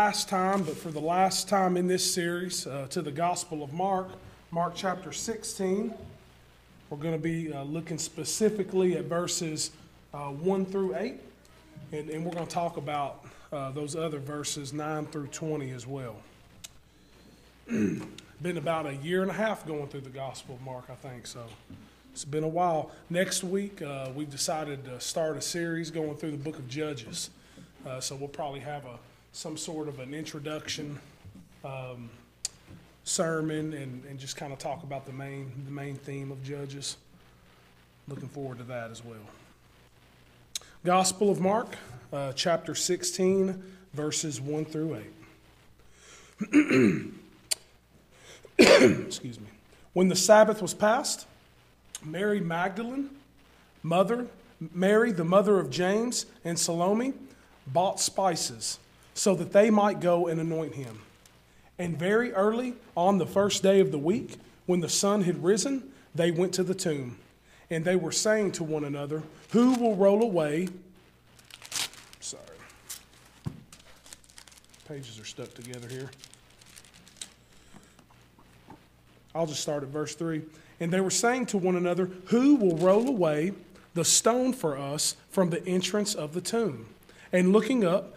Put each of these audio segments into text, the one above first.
last time, but for the last time in this series, uh, to the Gospel of Mark, Mark chapter 16. We're going to be uh, looking specifically at verses uh, 1 through 8, and, and we're going to talk about uh, those other verses 9 through 20 as well. been about a year and a half going through the Gospel of Mark, I think, so it's been a while. Next week, uh, we've decided to start a series going through the book of Judges. Uh, so we'll probably have a some sort of an introduction um, sermon and, and just kind of talk about the main the main theme of Judges. Looking forward to that as well. Gospel of Mark, uh, chapter 16, verses 1 through 8. Excuse me. When the Sabbath was passed, Mary Magdalene, mother, Mary, the mother of James, and Salome bought spices so that they might go and anoint him. And very early on the first day of the week, when the sun had risen, they went to the tomb. And they were saying to one another, Who will roll away? Sorry. Pages are stuck together here. I'll just start at verse 3. And they were saying to one another, Who will roll away the stone for us from the entrance of the tomb? And looking up,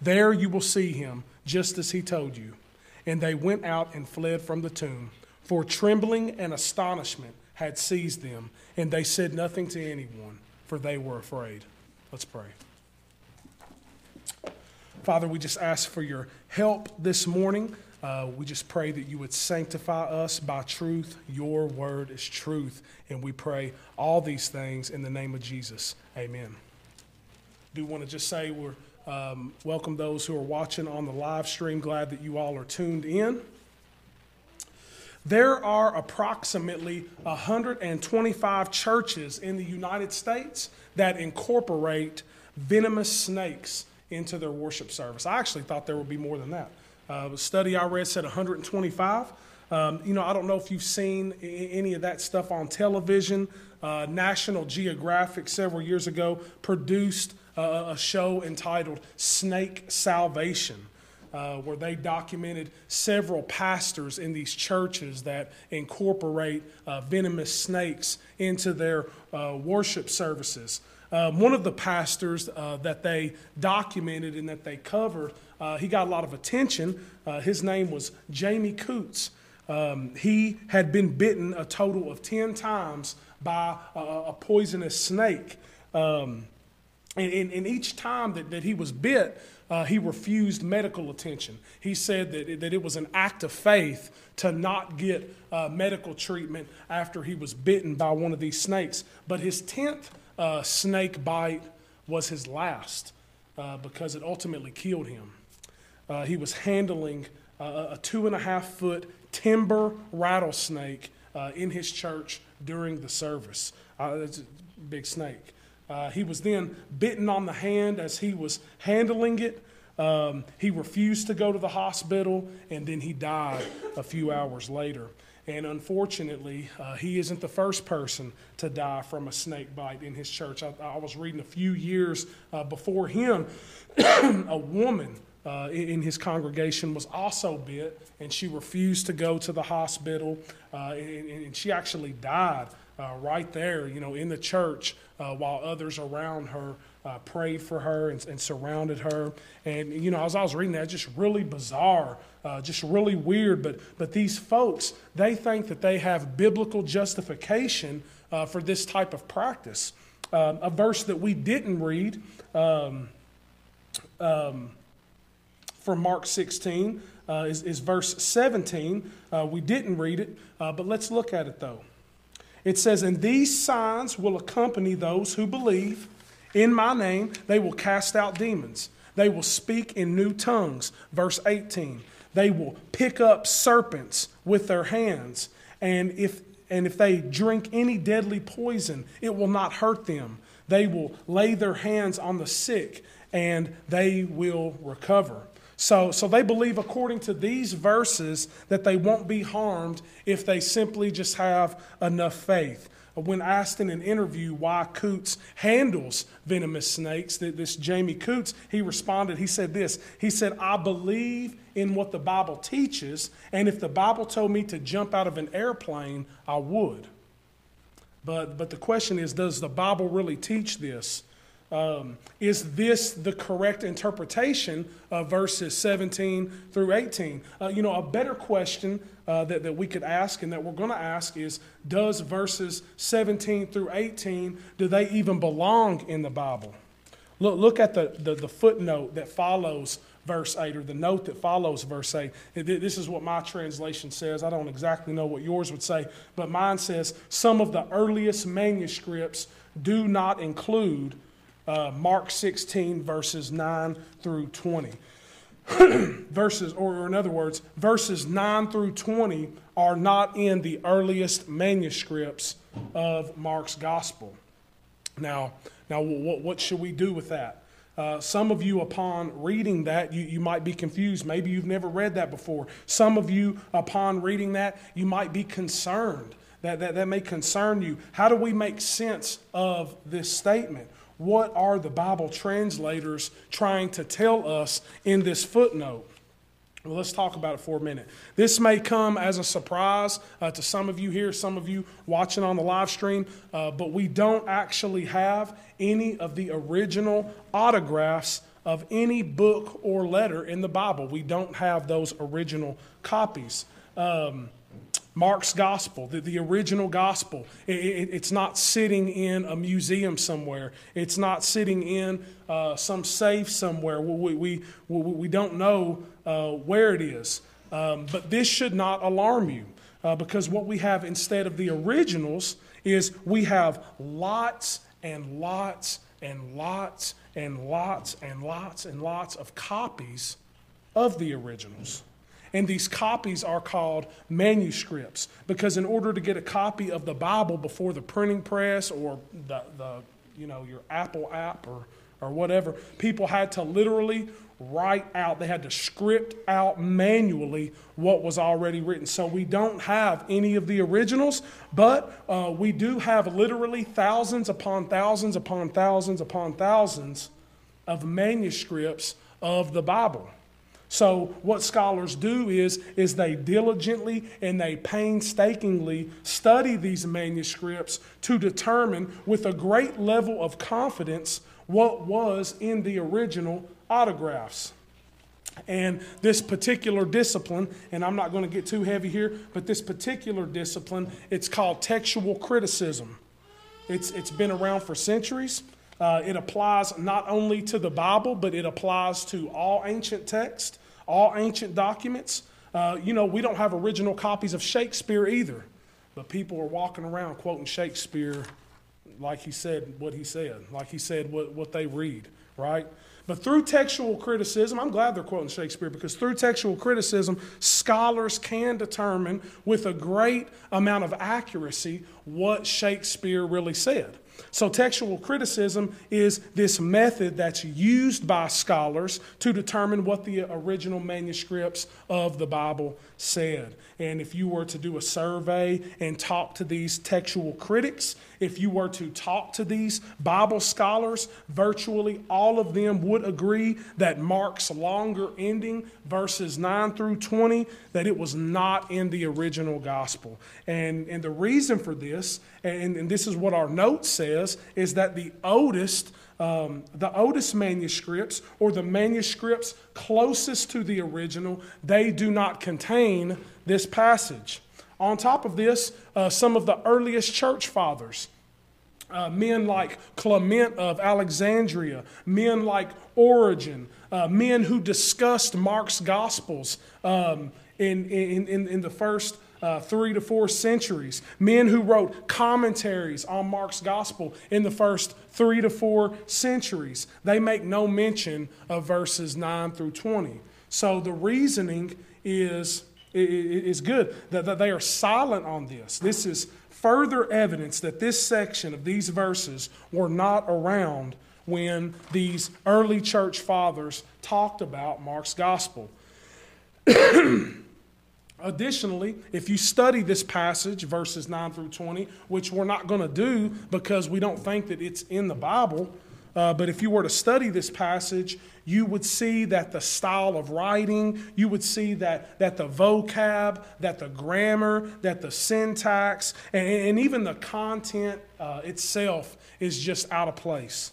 There you will see him, just as he told you. And they went out and fled from the tomb, for trembling and astonishment had seized them, and they said nothing to anyone, for they were afraid. Let's pray. Father, we just ask for your help this morning. Uh, we just pray that you would sanctify us by truth. Your word is truth. And we pray all these things in the name of Jesus. Amen. Do you want to just say we're um, welcome those who are watching on the live stream. Glad that you all are tuned in. There are approximately 125 churches in the United States that incorporate venomous snakes into their worship service. I actually thought there would be more than that. Uh, a study I read said 125. Um, you know, I don't know if you've seen any of that stuff on television. Uh, National Geographic several years ago produced uh, a show entitled Snake Salvation. Uh, where they documented several pastors in these churches that incorporate uh, venomous snakes into their uh, worship services. Um, one of the pastors uh, that they documented and that they covered, uh, he got a lot of attention. his name was Jamie Coots. Um, he had been bitten a total of 10 times by a, a poisonous snake. Um, and, and, and, each time that, that he was bit, uh, he refused medical attention. He said that it, that it was an act of faith to not get uh, medical treatment after he was bitten by one of these snakes. But his 10th uh, snake bite was his last uh, because it ultimately killed him. Uh, he was handling a two and a half foot timber rattlesnake uh, in his church during the service. it's a big snake. Uh, he was then bitten on the hand as he was handling it. Um, he refused to go to the hospital, and then he died a few hours later. And unfortunately, uh, he isn't the first person to die from a snake bite in his church. I, I was reading a few years uh, before him, a woman uh, in his congregation was also bit, and she refused to go to the hospital, uh, and, and, she actually died uh, right there, you know, in the church uh, while others around her uh, prayed for her and, and, surrounded her. And, you know, as I was reading that, just really bizarre, uh, just really weird. But, but these folks, they think that they have biblical justification uh, for this type of practice. Um, a verse that we didn't read um, um, from Mark 16 uh, is, is, verse 17. we didn't read it, but let's look at it though. It says, And these signs will accompany those who believe in my name. They will cast out demons. They will speak in new tongues. Verse 18. They will pick up serpents with their hands. And if, and if they drink any deadly poison, it will not hurt them. They will lay their hands on the sick and they will recover. So, so they believe, according to these verses, that they won't be harmed if they simply just have enough faith. When asked in an interview why Coots handles venomous snakes, this Jamie Coots, he responded, he said this. He said, I believe in what the Bible teaches, and if the Bible told me to jump out of an airplane, I would. But, but the question is, does the Bible really teach this? Um, is this the correct interpretation of verses 17 through 18? Uh, you know, a better question uh, that, that we could ask and that we're going to ask is Does verses 17 through 18, do they even belong in the Bible? Look, look at the, the, the footnote that follows verse 8 or the note that follows verse 8. This is what my translation says. I don't exactly know what yours would say, but mine says some of the earliest manuscripts do not include uh, Mark 16, verses 9 through 20. verses, or in other words, verses 9 through 20 are not in the earliest manuscripts of Mark's gospel. Now, now what, what should we do with that? Uh, some of you, upon reading that, you, you might be confused. Maybe you've never read that before. Some of you, upon reading that, you might be concerned. That, that, that may concern you. How do we make sense of this statement? What are the Bible translators trying to tell us in this footnote? Well, let's talk about it for a minute. This may come as a surprise uh, to some of you here, some of you watching on the live stream, uh, but we don't actually have any of the original autographs of any book or letter in the Bible. We don't have those original copies. Um, Mark's gospel, the, the original gospel, it, it, it's not sitting in a museum somewhere. It's not sitting in uh, some safe somewhere. We, we, we, we don't know uh, where it is. Um, but this should not alarm you uh, because what we have instead of the originals is we have lots and lots and lots and lots and lots and lots of copies of the originals. And these copies are called manuscripts because in order to get a copy of the Bible before the printing press or the, the you know, your Apple app or, or whatever, people had to literally write out, they had to script out manually what was already written. So we don't have any of the originals, but uh, we do have literally thousands upon thousands upon thousands upon thousands of manuscripts of the Bible. So what scholars do is, is they diligently and they painstakingly study these manuscripts to determine with a great level of confidence what was in the original autographs. And this particular discipline, and I'm not going to get too heavy here, but this particular discipline, it's called textual criticism. It's, it's been around for centuries. Uh, it applies not only to the Bible, but it applies to all ancient texts, all ancient documents. Uh, you know, we don't have original copies of Shakespeare either, but people are walking around quoting Shakespeare like he said what he said, like he said what, what they read, right? But through textual criticism, I'm glad they're quoting Shakespeare because through textual criticism, scholars can determine with a great amount of accuracy what Shakespeare really said. So, textual criticism is this method that's used by scholars to determine what the original manuscripts of the Bible said. And if you were to do a survey and talk to these textual critics, if you were to talk to these Bible scholars, virtually all of them would agree that Mark's longer ending, verses 9 through 20, that it was not in the original gospel. And, and the reason for this, and, and this is what our note says, is that the oldest um, the oldest manuscripts or the manuscripts closest to the original, they do not contain this passage. On top of this, uh, some of the earliest church fathers, uh, men like Clement of Alexandria, men like Origen, uh, men who discussed Mark's Gospels um, in, in, in, in, the first uh, three to four centuries. Men who wrote commentaries on Mark's gospel in the first three to four centuries. They make no mention of verses 9 through 20. So the reasoning is, is good, that they are silent on this. This is further evidence that this section of these verses were not around when these early church fathers talked about Mark's gospel. Additionally, if you study this passage, verses 9 through 20, which we're not going to do because we don't think that it's in the Bible, uh, but if you were to study this passage, you would see that the style of writing, you would see that, that the vocab, that the grammar, that the syntax, and, and even the content uh, itself is just out of place.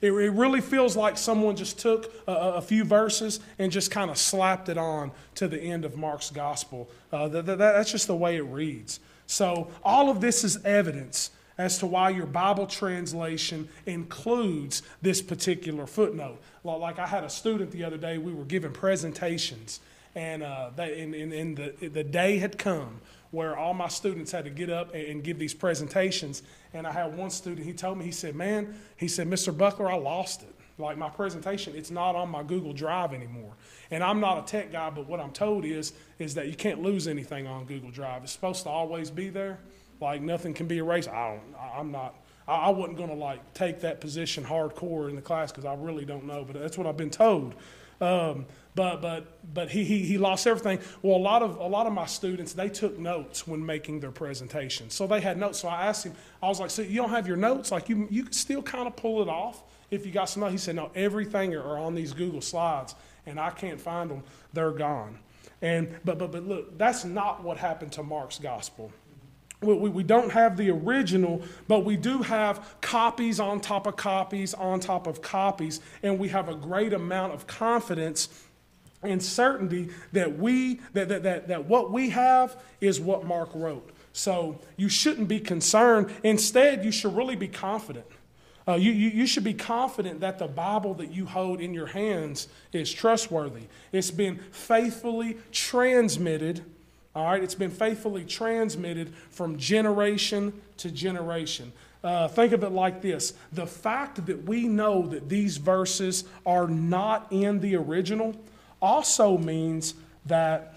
It, it really feels like someone just took a, a few verses and just kind of slapped it on to the end of Mark's gospel. Uh, that, that, that's just the way it reads. So, all of this is evidence as to why your Bible translation includes this particular footnote. Like I had a student the other day, we were giving presentations, and, uh, they, and, and, and the, the day had come where all my students had to get up and give these presentations. And I had one student, he told me, he said, Man, he said, Mr. Buckler, I lost it. Like my presentation, it's not on my Google Drive anymore. And I'm not a tech guy, but what I'm told is, is that you can't lose anything on Google Drive. It's supposed to always be there. Like nothing can be erased. I don't, I'm not, I wasn't going to like take that position hardcore in the class because I really don't know, but that's what I've been told. Um, but but but he, he he lost everything. Well, a lot of a lot of my students they took notes when making their presentation, so they had notes. So I asked him, I was like, "So you don't have your notes? Like you you could still kind of pull it off if you got some notes?" He said, "No, everything are on these Google slides, and I can't find them. They're gone." And but but but look, that's not what happened to Mark's gospel. We, we, don't have the original, but we do have copies on top of copies on top of copies, and we have a great amount of confidence and certainty that we that, that, that, that what we have is what Mark wrote. So you shouldn't be concerned. Instead, you should really be confident. Uh, you, you, you, should be confident that the Bible that you hold in your hands is trustworthy. It's been faithfully transmitted all right, it's been faithfully transmitted from generation to generation. Uh, think of it like this the fact that we know that these verses are not in the original also means that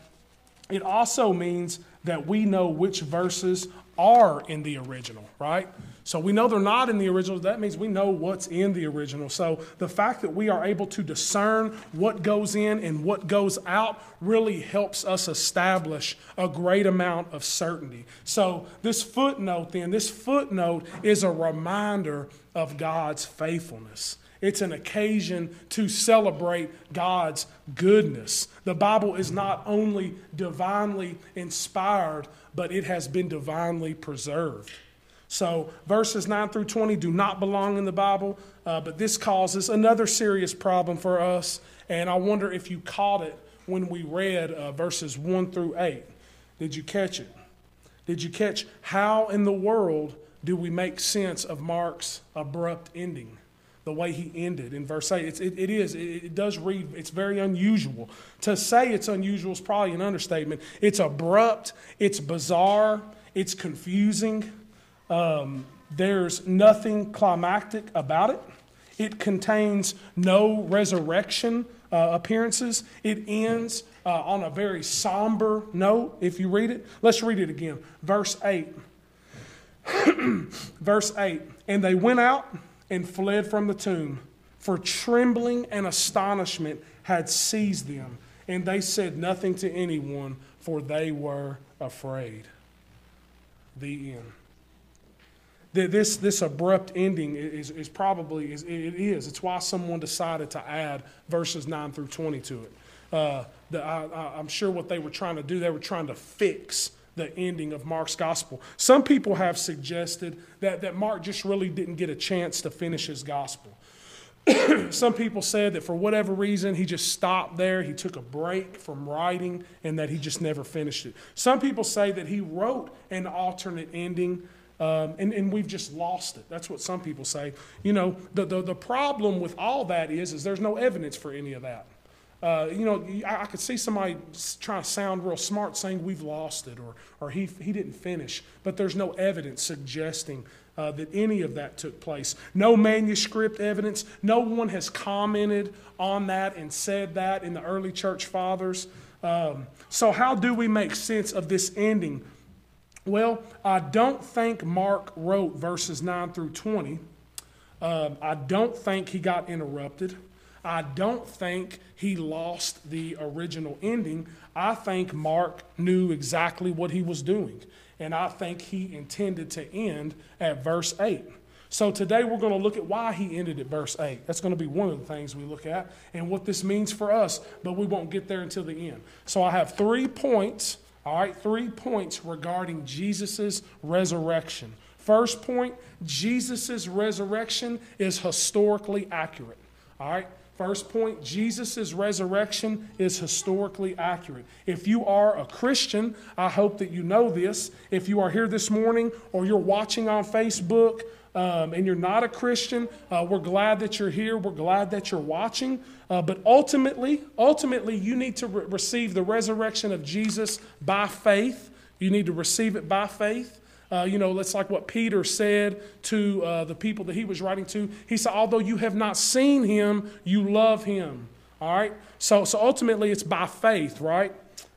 it also means that we know which verses are in the original, right? So we know they're not in the original. That means we know what's in the original. So the fact that we are able to discern what goes in and what goes out really helps us establish a great amount of certainty. So this footnote, then, this footnote is a reminder of God's faithfulness. It's an occasion to celebrate God's goodness. The Bible is not only divinely inspired, but it has been divinely preserved. So, verses 9 through 20 do not belong in the Bible, uh, but this causes another serious problem for us. And I wonder if you caught it when we read uh, verses 1 through 8. Did you catch it? Did you catch how in the world do we make sense of Mark's abrupt ending? The way he ended in verse 8. It's, it, it is, it, it does read, it's very unusual. To say it's unusual is probably an understatement. It's abrupt, it's bizarre, it's confusing. Um, there's nothing climactic about it. It contains no resurrection uh, appearances. It ends uh, on a very somber note if you read it. Let's read it again. Verse 8. Verse 8. And they went out and fled from the tomb, for trembling and astonishment had seized them. And they said nothing to anyone, for they were afraid. The end this, this abrupt ending is, is probably, is, it is. It's why someone decided to add verses 9 through 20 to it. Uh, the, I, am sure what they were trying to do, they were trying to fix the ending of Mark's gospel. Some people have suggested that, that Mark just really didn't get a chance to finish his gospel. Some people said that for whatever reason, he just stopped there. He took a break from writing and that he just never finished it. Some people say that he wrote an alternate ending um, and, and we've just lost it. That's what some people say. You know, the, the, the problem with all that is, is there's no evidence for any of that. Uh, you know, I, I, could see somebody trying to sound real smart saying we've lost it or, or he, he didn't finish, but there's no evidence suggesting uh, that any of that took place. No manuscript evidence. No one has commented on that and said that in the early church fathers. Um, so, how do we make sense of this ending? Well, I don't think Mark wrote verses 9 through 20. Um, I don't think he got interrupted. I don't think he lost the original ending. I think Mark knew exactly what he was doing. And I think he intended to end at verse 8. So today we're going to look at why he ended at verse 8. That's going to be one of the things we look at and what this means for us, but we won't get there until the end. So I have three points, all right, three points regarding Jesus' resurrection. First point Jesus' resurrection is historically accurate. All right? First point Jesus' resurrection is historically accurate. If you are a Christian, I hope that you know this. If you are here this morning or you're watching on Facebook um, and you're not a Christian, uh, we're glad that you're here. We're glad that you're watching. Uh, but ultimately, ultimately, you need to re- receive the resurrection of Jesus by faith. You need to receive it by faith. Uh, you know, that's like what Peter said to uh, the people that he was writing to. He said, Although you have not seen him, you love him. All right? So, so ultimately, it's by faith, right?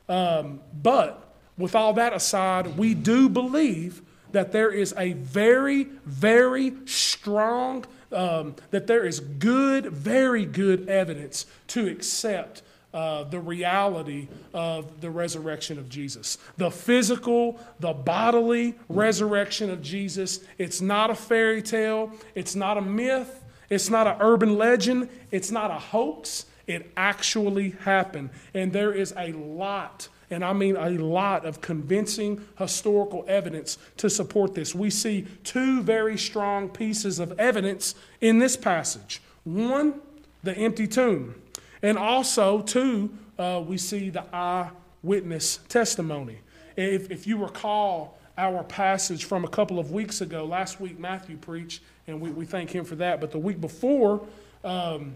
Um, but with all that aside, we do believe that there is a very, very strong, um, that there is good, very good evidence to accept uh, the reality of the resurrection of Jesus. The physical, the bodily resurrection of Jesus. It's not a fairy tale, it's not a myth, it's not an urban legend, it's not a hoax. It actually happened. And there is a lot, and I mean a lot, of convincing historical evidence to support this. We see two very strong pieces of evidence in this passage. One, the empty tomb. And also, too, uh, we see the eyewitness testimony. If, if you recall our passage from a couple of weeks ago, last week Matthew preached, and we, we thank him for that. But the week before, um,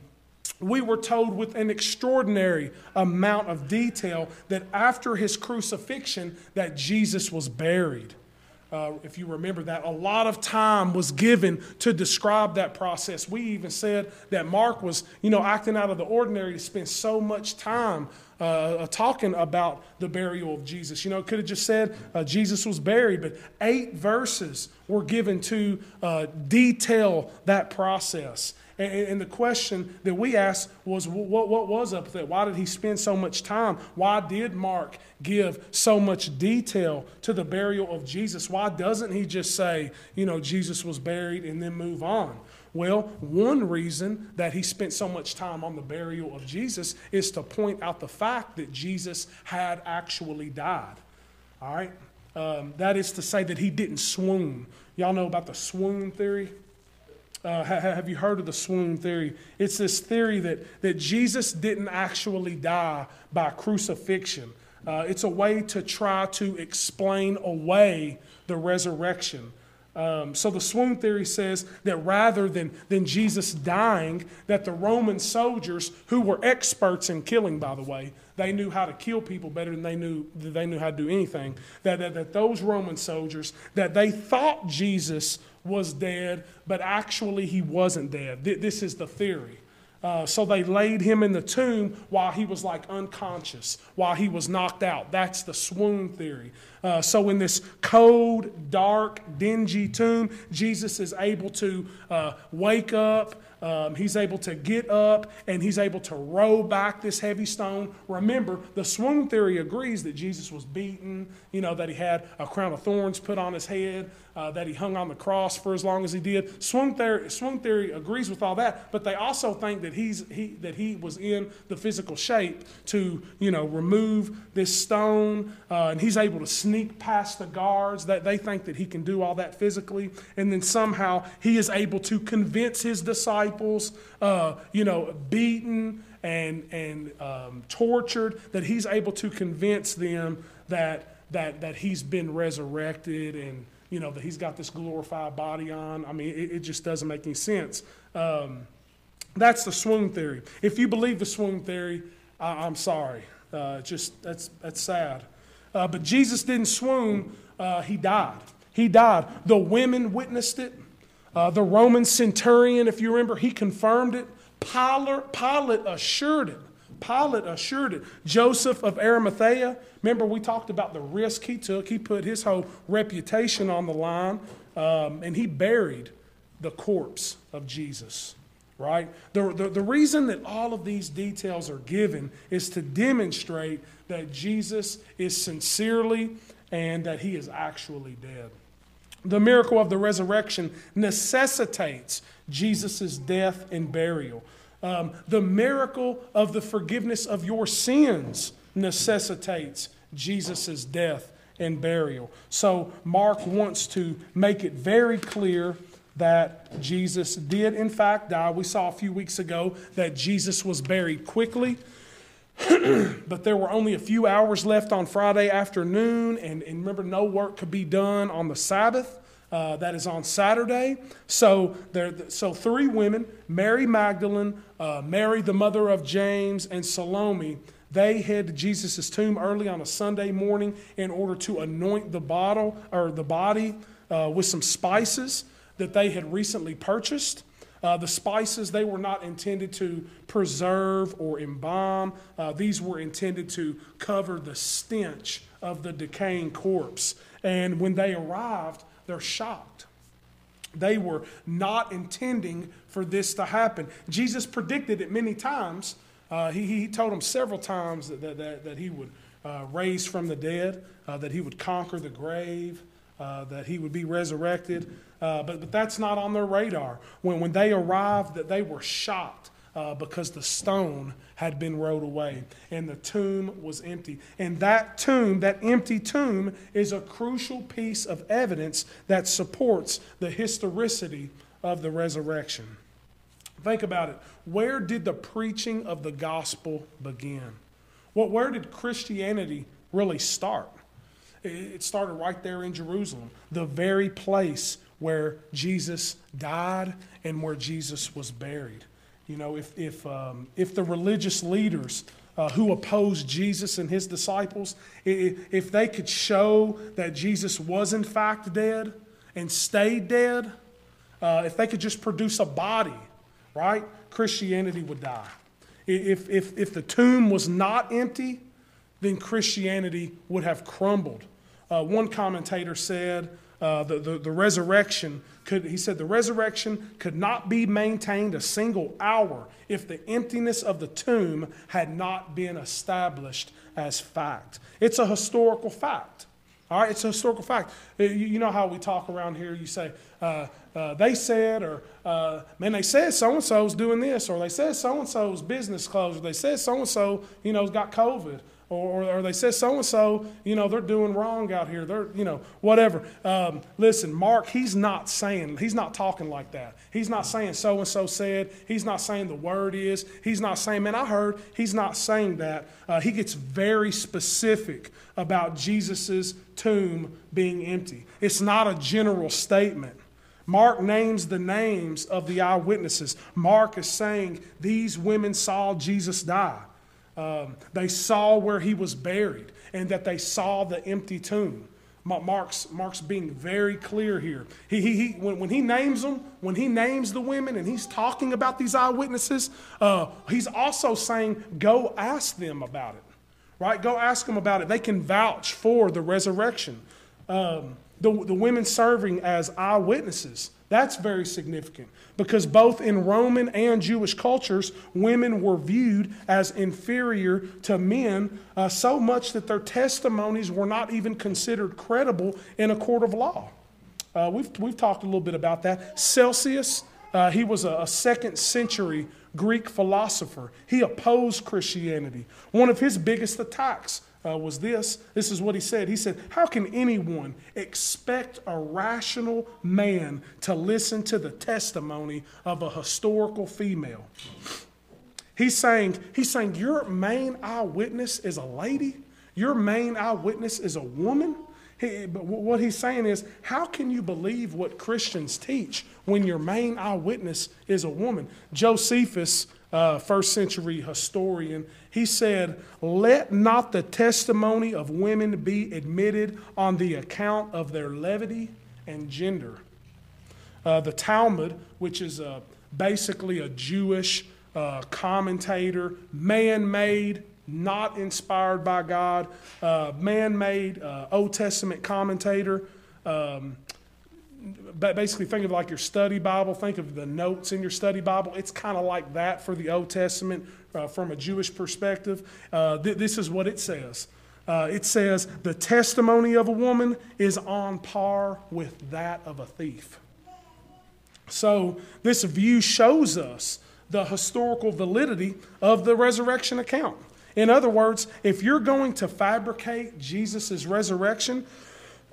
we were told with an extraordinary amount of detail that after his crucifixion that jesus was buried uh, if you remember that, a lot of time was given to describe that process. We even said that Mark was, you know, acting out of the ordinary to spend so much time uh, uh talking about the burial of Jesus. You know, it could have just said uh, Jesus was buried, but eight verses were given to uh, detail that process. And, and, the question that we asked was, what, what was up with it? Why did he spend so much time? Why did Mark give so much detail to the burial of Jesus? Why doesn't he just say, you know, Jesus was buried and then move on? Well, one reason that he spent so much time on the burial of Jesus is to point out the fact that Jesus had actually died. All right? Um, that is to say that he didn't swoon. Y'all know about the swoon theory? Uh, have you heard of the swoon theory? It's this theory that, that Jesus didn't actually die by crucifixion. Uh, it's a way to try to explain away the resurrection. Um, so the swoon theory says that rather than, than Jesus dying, that the Roman soldiers, who were experts in killing, by the way, they knew how to kill people better than they knew they knew how to do anything. That, that, that those Roman soldiers, that they thought Jesus was dead, but actually he wasn't dead. This is the theory. Uh, so they laid him in the tomb while he was like unconscious, while he was knocked out. That's the swoon theory. Uh, so in this cold, dark, dingy tomb, Jesus is able to uh, wake up um, he's able to get up and he's able to roll back this heavy stone. Remember, the swoon theory agrees that Jesus was beaten, you know, that he had a crown of thorns put on his head, uh, that he hung on the cross for as long as he did. Swoon theory, swoon theory agrees with all that, but they also think that, he's, he, that he was in the physical shape to, you know, remove this stone uh, and he's able to sneak past the guards. That They think that he can do all that physically. And then somehow he is able to convince his disciples, uh, you know, beaten and, and um, tortured, that he's able to convince them that, that, that he's been resurrected and, you know, that he's got this glorified body on. I mean, it, it just doesn't make any sense. Um, that's the swoon theory. If you believe the swoon theory, I, am sorry. Uh, just that's that's sad. Uh, but Jesus didn't swoon. Uh, he died. He died. The women witnessed it. Uh, the Roman centurion, if you remember, he confirmed it. Pilate, Pilate assured it. Pilate assured it. Joseph of Arimathea, remember we talked about the risk he took. He put his whole reputation on the line, um, and he buried the corpse of Jesus right? The, the, the reason that all of these details are given is to demonstrate that Jesus is sincerely and that he is actually dead. The miracle of the resurrection necessitates Jesus' death and burial. Um, the miracle of the forgiveness of your sins necessitates Jesus' death and burial. So, Mark wants to make it very clear that Jesus did, in fact, die. We saw a few weeks ago that Jesus was buried quickly. but there were only a few hours left on Friday afternoon, and, and remember, no work could be done on the Sabbath. Uh, that is on Saturday. So there, so three women, Mary Magdalene, uh, Mary the mother of James, and Salome, they head to Jesus' tomb early on a Sunday morning in order to anoint the bottle or the body uh, with some spices that they had recently purchased. Uh, the spices, they were not intended to preserve or embalm. Uh, these were intended to cover the stench of the decaying corpse. And when they arrived, they're shocked. They were not intending for this to happen. Jesus predicted it many times. Uh, he, he told them several times that, that, that he would uh, raise from the dead, uh, that he would conquer the grave, uh, that he would be resurrected. Uh, but, but that's not on their radar. When, when they arrived, that they were shocked uh, because the stone had been rolled away and the tomb was empty. And that tomb, that empty tomb, is a crucial piece of evidence that supports the historicity of the resurrection. Think about it. Where did the preaching of the gospel begin? Well, where did Christianity really start? It started right there in Jerusalem, the very place where Jesus died and where Jesus was buried. You know, if, if, um, if the religious leaders uh, who opposed Jesus and his disciples, if they could show that Jesus was in fact dead and stayed dead, uh, if they could just produce a body, right, Christianity would die. If, if, if the tomb was not empty, then Christianity would have crumbled. Uh, one commentator said uh, the, the, the resurrection could, he said, the resurrection could not be maintained a single hour if the emptiness of the tomb had not been established as fact. It's a historical fact. All right, it's a historical fact. Uh, you, you know how we talk around here. You say, uh, uh, they said, or uh, man, they said so and so's doing this, or they said so and so's business closed, or they said so and so, you know, has got COVID or, or, they say so and so, you know, they're doing wrong out here. They're, you know, whatever. Um, listen, Mark, he's not saying, he's not talking like that. He's not saying so and so said. He's not saying the word is. He's not saying, man, I heard. He's not saying that. Uh, he gets very specific about Jesus' tomb being empty. It's not a general statement. Mark names the names of the eyewitnesses. Mark is saying these women saw Jesus die. Um, they saw where he was buried and that they saw the empty tomb. Mark's, Mark's being very clear here. He, he, he, when, when he names them, when he names the women and he's talking about these eyewitnesses, uh, he's also saying, go ask them about it, right? Go ask them about it. They can vouch for the resurrection. Um, the, the women serving as eyewitnesses. That's very significant because both in Roman and Jewish cultures, women were viewed as inferior to men, uh, so much that their testimonies were not even considered credible in a court of law. Uh, we've, we've talked a little bit about that. Celsus, uh, he was a, a second century Greek philosopher. He opposed Christianity. One of his biggest attacks uh, was this. This is what he said. He said, How can anyone expect a rational man to listen to the testimony of a historical female? He's saying, he's saying, Your main eyewitness is a lady? Your main eyewitness is a woman? He, but what he's saying is, how can you believe what Christians teach when your main eyewitness is a woman? Josephus uh, first century historian. He said, Let not the testimony of women be admitted on the account of their levity and gender. Uh, the Talmud, which is a, basically a Jewish uh, commentator, man made, not inspired by God, uh, man made uh, Old Testament commentator. Um, basically think of like your study Bible, think of the notes in your study Bible. It's kind of like that for the Old Testament uh, from a Jewish perspective. Uh, th- this is what it says. Uh, it says, the testimony of a woman is on par with that of a thief. So, this view shows us the historical validity of the resurrection account. In other words, if you're going to fabricate Jesus' resurrection,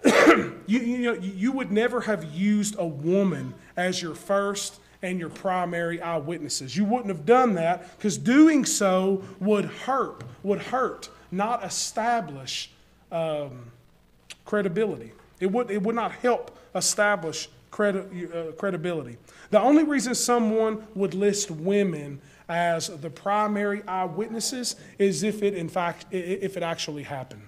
you, you, know, you would never have used a woman as your first and your primary eyewitnesses. You wouldn't have done that because doing so would hurt, would hurt, not establish um, credibility. It would, it would not help establish credi- uh, credibility. The only reason someone would list women as the primary eyewitnesses is if it, in fact, if it actually happened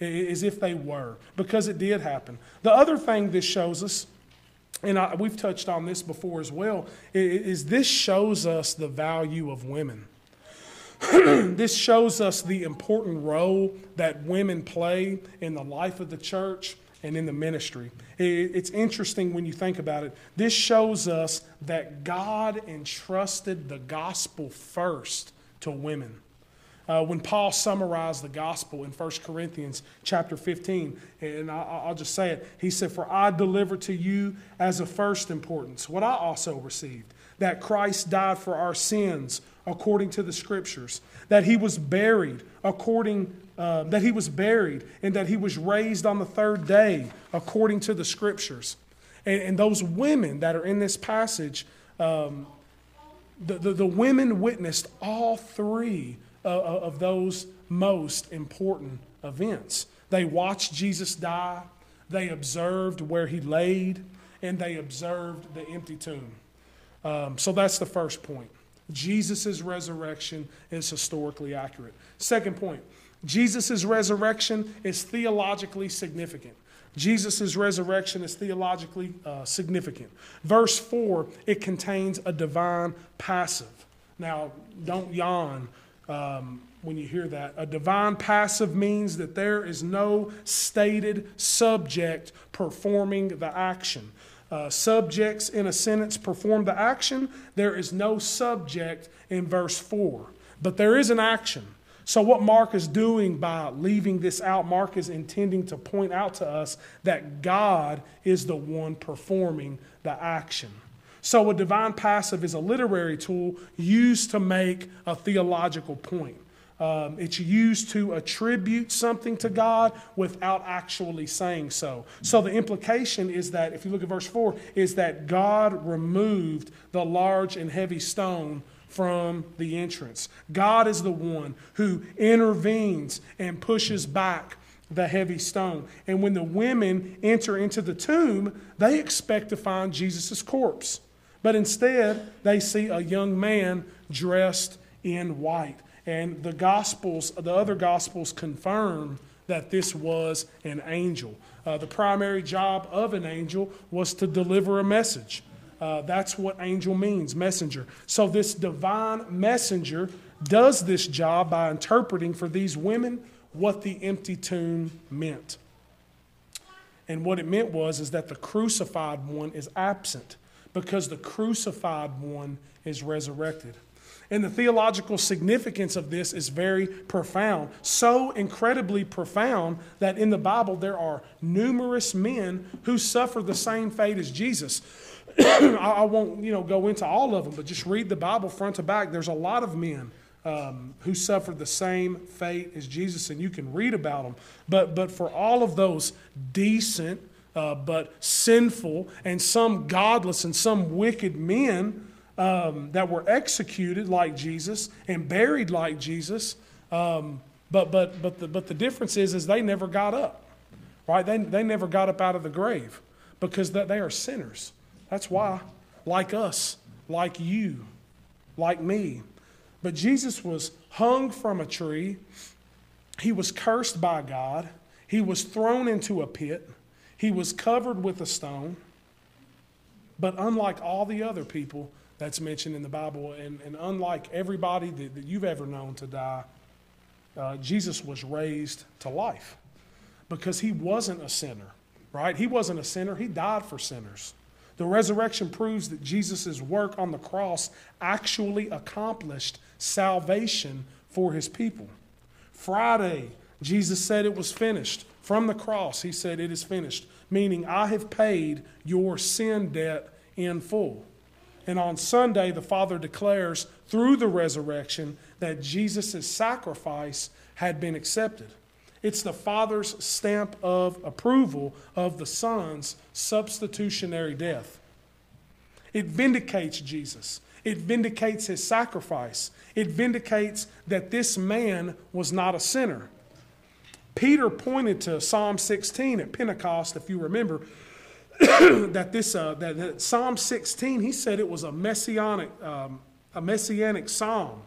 as if they were, because it did happen. The other thing this shows us, and I, we've touched on this before as well, is this shows us the value of women. this shows us the important role that women play in the life of the church and in the ministry. It's interesting when you think about it. This shows us that God entrusted the gospel first to women. Uh, when Paul summarized the gospel in 1 Corinthians chapter 15, and I, will just say it, he said, For I delivered to you as of first importance what I also received, that Christ died for our sins according to the scriptures, that he was buried according uh, that he was buried, and that he was raised on the third day according to the scriptures. And, and those women that are in this passage, um, the, the, the women witnessed all three of those most important events. They watched Jesus die, they observed where he laid, and they observed the empty tomb. Um, so that's the first point. Jesus' resurrection is historically accurate. Second point Jesus' resurrection is theologically significant. Jesus' resurrection is theologically uh, significant. Verse 4, it contains a divine passive. Now, don't yawn um, when you hear that. A divine passive means that there is no stated subject performing the action. Uh, subjects in a sentence perform the action. There is no subject in verse 4, but there is an action. So, what Mark is doing by leaving this out, Mark is intending to point out to us that God is the one performing the action. So, a divine passive is a literary tool used to make a theological point. Um, it's used to attribute something to God without actually saying so. So the implication is that, if you look at verse 4, is that God removed the large and heavy stone from the entrance. God is the one who intervenes and pushes back the heavy stone. And when the women enter into the tomb, they expect to find Jesus' corpse. But instead, they see a young man dressed in white. And the Gospels, the other Gospels confirm that this was an angel. Uh, the primary job of an angel was to deliver a message. Uh, that's what angel means, messenger. So, this divine messenger does this job by interpreting for these women what the empty tomb meant. And what it meant was is that the crucified one is absent because the crucified one is resurrected. And the theological significance of this is very profound. So incredibly profound that in the Bible there are numerous men who suffer the same fate as Jesus. I won't you know, go into all of them, but just read the Bible front to back. There's a lot of men um, who suffered the same fate as Jesus, and you can read about them. But, but for all of those decent, uh, but sinful, and some godless and some wicked men um, that were executed like Jesus and buried like Jesus. Um, but but but the, but the difference is is they never got up, right? They they never got up out of the grave because that they are sinners. That's why, like us, like you, like me. But Jesus was hung from a tree. He was cursed by God. He was thrown into a pit. He was covered with a stone. But unlike all the other people that's mentioned in the Bible, and, and unlike everybody that, that you've ever known to die, uh, Jesus was raised to life because he wasn't a sinner, right? He wasn't a sinner, he died for sinners. The resurrection proves that Jesus' work on the cross actually accomplished salvation for his people. Friday, Jesus said it was finished. From the cross, he said, It is finished, meaning I have paid your sin debt in full. And on Sunday, the Father declares through the resurrection that Jesus' sacrifice had been accepted. It's the Father's stamp of approval of the Son's substitutionary death. It vindicates Jesus. It vindicates his sacrifice. It vindicates that this man was not a sinner. Peter pointed to Psalm 16 at Pentecost, if you remember, that this uh, that, that, Psalm 16, he said it was a messianic um, a messianic psalm.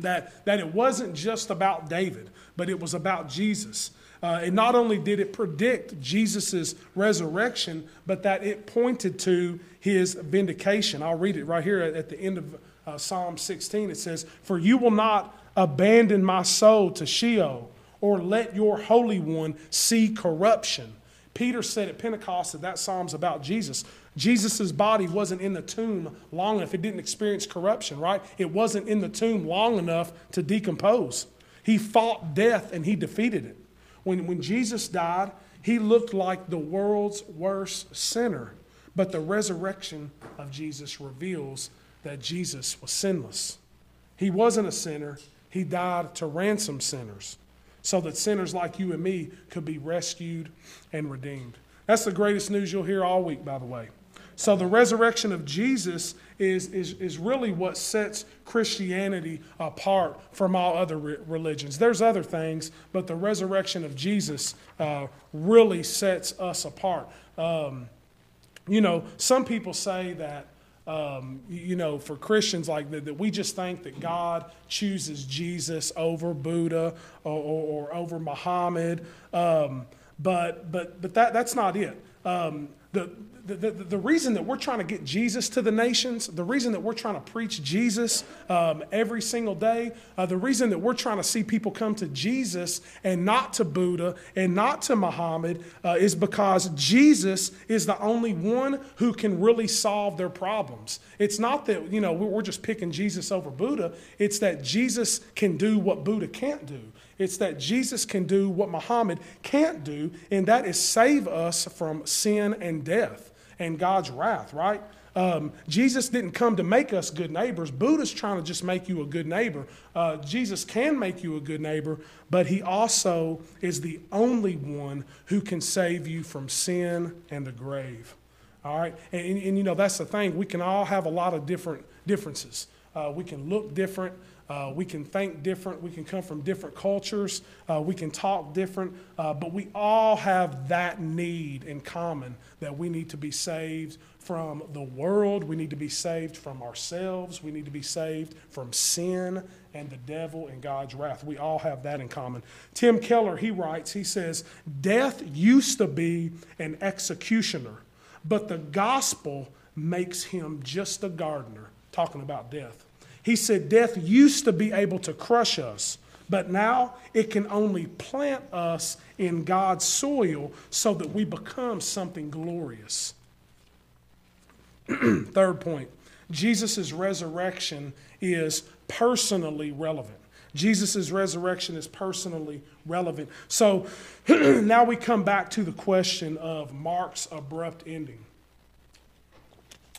That that it wasn't just about David, but it was about Jesus. Uh, and not only did it predict Jesus' resurrection, but that it pointed to his vindication. I'll read it right here at, the end of uh, Psalm 16. It says, For you will not abandon my soul to Sheol or let your Holy One see corruption. Peter said at Pentecost that that psalm's about Jesus. Jesus' body wasn't in the tomb long enough. It didn't experience corruption, right? It wasn't in the tomb long enough to decompose. He fought death and he defeated it. When, when Jesus died, he looked like the world's worst sinner. But the resurrection of Jesus reveals that Jesus was sinless. He wasn't a sinner, he died to ransom sinners so that sinners like you and me could be rescued and redeemed. That's the greatest news you'll hear all week, by the way. So, the resurrection of Jesus is, is, is really what sets Christianity apart from all other re- religions. There's other things, but the resurrection of Jesus uh, really sets us apart. Um, you know, some people say that um, you know, for Christians like that, that we just think that God chooses Jesus over Buddha or, or, or over Muhammad. Um, but but but that that's not it. Um, the, the, the, reason that we're trying to get Jesus to the nations, the reason that we're trying to preach Jesus um, every single day, uh, the reason that we're trying to see people come to Jesus and not to Buddha and not to Muhammad uh, is because Jesus is the only one who can really solve their problems. It's not that, you know, we're just picking Jesus over Buddha, it's that Jesus can do what Buddha can't do. It's that Jesus can do what Muhammad can't do, and that is save us from sin and death and God's wrath, right? Um, Jesus didn't come to make us good neighbors. Buddha's trying to just make you a good neighbor. Uh, Jesus can make you a good neighbor, but he also is the only one who can save you from sin and the grave. All right? And, and, and you know, that's the thing. We can all have a lot of different differences. Uh, we can look different. Uh, we can think different. We can come from different cultures. Uh, we can talk different. Uh, but we all have that need in common that we need to be saved from the world. We need to be saved from ourselves. We need to be saved from sin and the devil and God's wrath. We all have that in common. Tim Keller, he writes, he says, Death used to be an executioner, but the gospel makes him just a gardener. Talking about death. He said, Death used to be able to crush us, but now it can only plant us in God's soil so that we become something glorious. Third point Jesus' resurrection is personally relevant. Jesus' resurrection is personally relevant. So now we come back to the question of Mark's abrupt ending.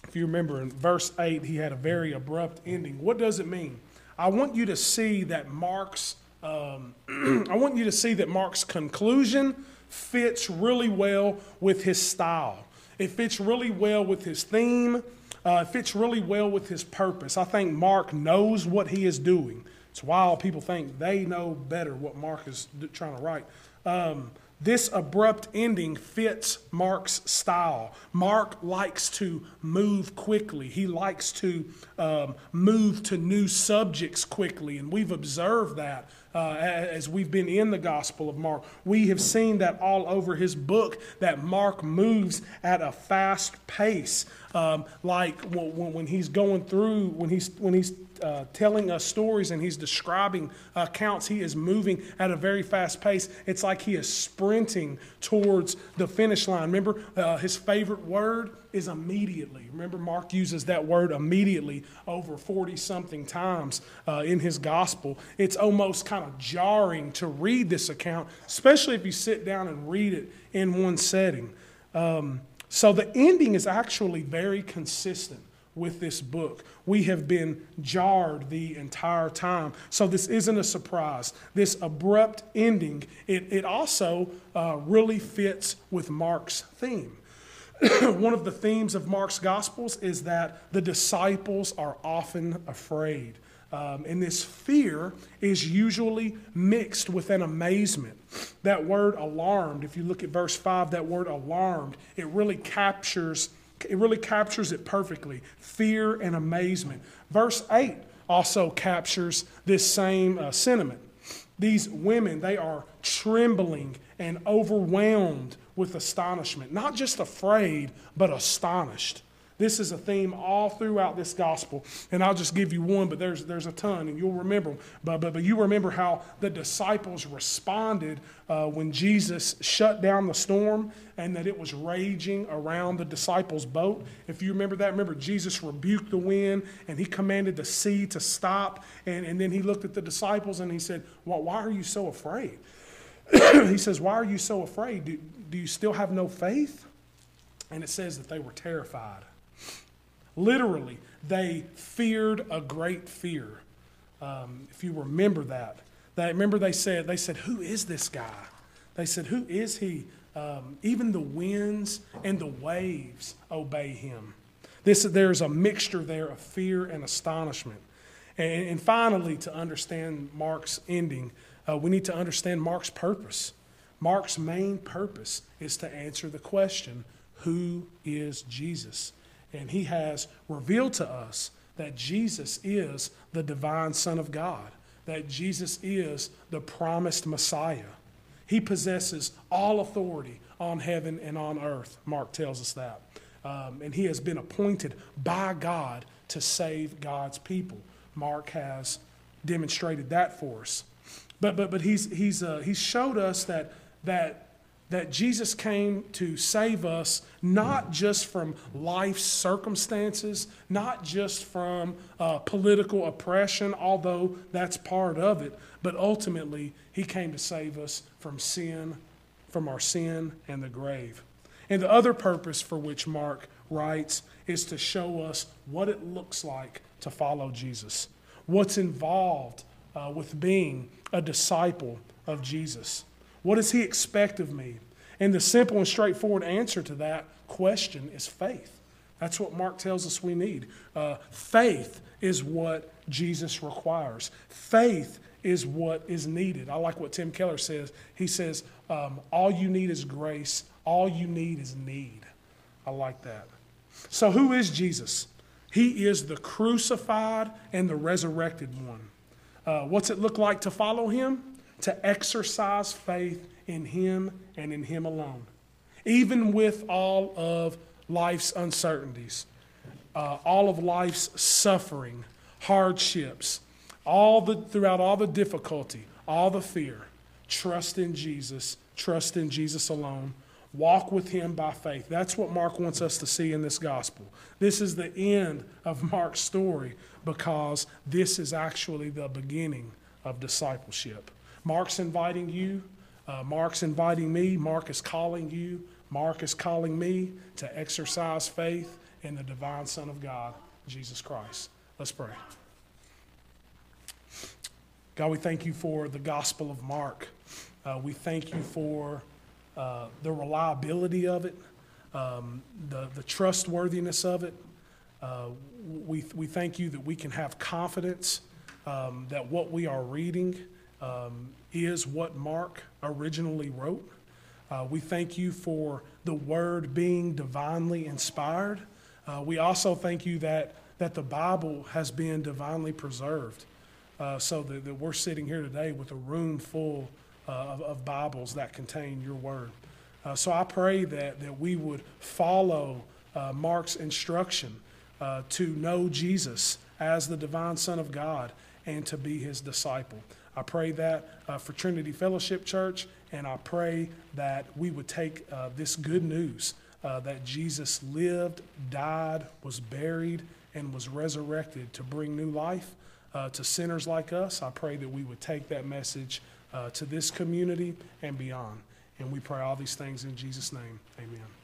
If you remember in verse 8, he had a very abrupt ending. What does it mean? I want you to see that Mark's um, I want you to see that Mark's conclusion fits really well with his style. It fits really well with his theme. Uh, it fits really well with his purpose. I think Mark knows what he is doing. It's wild. People think they know better what Mark is trying to write. Um, this abrupt ending fits Mark's style. Mark likes to move quickly. He likes to um, move to new subjects quickly, and we've observed that uh, as we've been in the Gospel of Mark. We have seen that all over his book, that Mark moves at a fast pace. Um, like when, when, he's going through, when he's, when he's uh, telling us stories and he's describing accounts, he is moving at a very fast pace. It's like he is sprinting towards the finish line. Remember, uh, his favorite word is immediately. Remember, Mark uses that word immediately over 40 something times uh, in his gospel. It's almost kind of jarring to read this account, especially if you sit down and read it in one setting. Um, so the ending is actually very consistent with this book. We have been jarred the entire time. So this isn't a surprise. This abrupt ending, it, it also uh, really fits with Mark's theme. one of the themes of Mark's Gospels is that the disciples are often afraid. Um, and this fear is usually mixed with an amazement. That word alarmed, if you look at verse 5, that word alarmed, it really captures it really captures it perfectly. Fear and amazement. Verse 8 also captures this same uh, sentiment. These women, they are trembling and overwhelmed with astonishment. Not just afraid, but astonished. This is a theme all throughout this gospel. And I'll just give you one, but there's, there's a ton, and you'll remember them. But, but, but you remember how the disciples responded uh, when Jesus shut down the storm and that it was raging around the disciples' boat. If you remember that, remember Jesus rebuked the wind and he commanded the sea to stop. And, and then he looked at the disciples and he said, well, Why are you so afraid? he says, Why are you so afraid? Do, do you still have no faith? And it says that they were terrified. Literally, they feared a great fear. Um, if you remember that, they, remember they said, they said, Who is this guy? They said, Who is he? Um, even the winds and the waves obey him. This, there's a mixture there of fear and astonishment. And, and finally, to understand Mark's ending, uh, we need to understand Mark's purpose. Mark's main purpose is to answer the question who is Jesus? And he has revealed to us that Jesus is the divine Son of God, that Jesus is the promised Messiah. He possesses all authority on heaven and on earth. Mark tells us that. Um, and he has been appointed by God to save God's people. Mark has demonstrated that for us. But, but, but he's, he's, uh, he's showed us that, that that Jesus came to save us not just from life's circumstances, not just from uh, political oppression, although that's part of it, but ultimately, He came to save us from sin, from our sin and the grave. And the other purpose for which Mark writes is to show us what it looks like to follow Jesus, what's involved uh, with being a disciple of Jesus. What does he expect of me? And the simple and straightforward answer to that question is faith. That's what Mark tells us we need. Uh, faith is what Jesus requires. Faith is what is needed. I like what Tim Keller says. He says, um, All you need is grace, all you need is need. I like that. So, who is Jesus? He is the crucified and the resurrected one. Uh, what's it look like to follow him? To exercise faith in Him and in Him alone, even with all of life's uncertainties, uh, all of life's suffering, hardships, all the, throughout all the difficulty, all the fear. Trust in Jesus, trust in Jesus alone. Walk with him by faith. That's what Mark wants us to see in this gospel. This is the end of Mark's story because this is actually the beginning of discipleship. Mark's inviting you. Uh, Mark's inviting me. Mark is calling you. Mark is calling me to exercise faith in the divine Son of God, Jesus Christ. Let's pray. God, we thank you for the Gospel of Mark. Uh, we thank you for uh, the reliability of it, um, the, the trustworthiness of it. Uh, we, we thank you that we can have confidence um, that what we are reading um, is what Mark originally wrote. Uh, we thank you for the word being divinely inspired. Uh, we also thank you that, that the Bible has been divinely preserved uh, so that, that we're sitting here today with a room full uh, of, of Bibles that contain your word. Uh, so I pray that, that we would follow uh, Mark's instruction to know Jesus as the divine Son of God and to be his disciple. I pray that uh, for Trinity Fellowship Church, and I pray that we would take uh, this good news uh, that Jesus lived, died, was buried, and was resurrected to bring new life uh, to sinners like us. I pray that we would take that message uh, to this community and beyond. And we pray all these things in Jesus' name. Amen.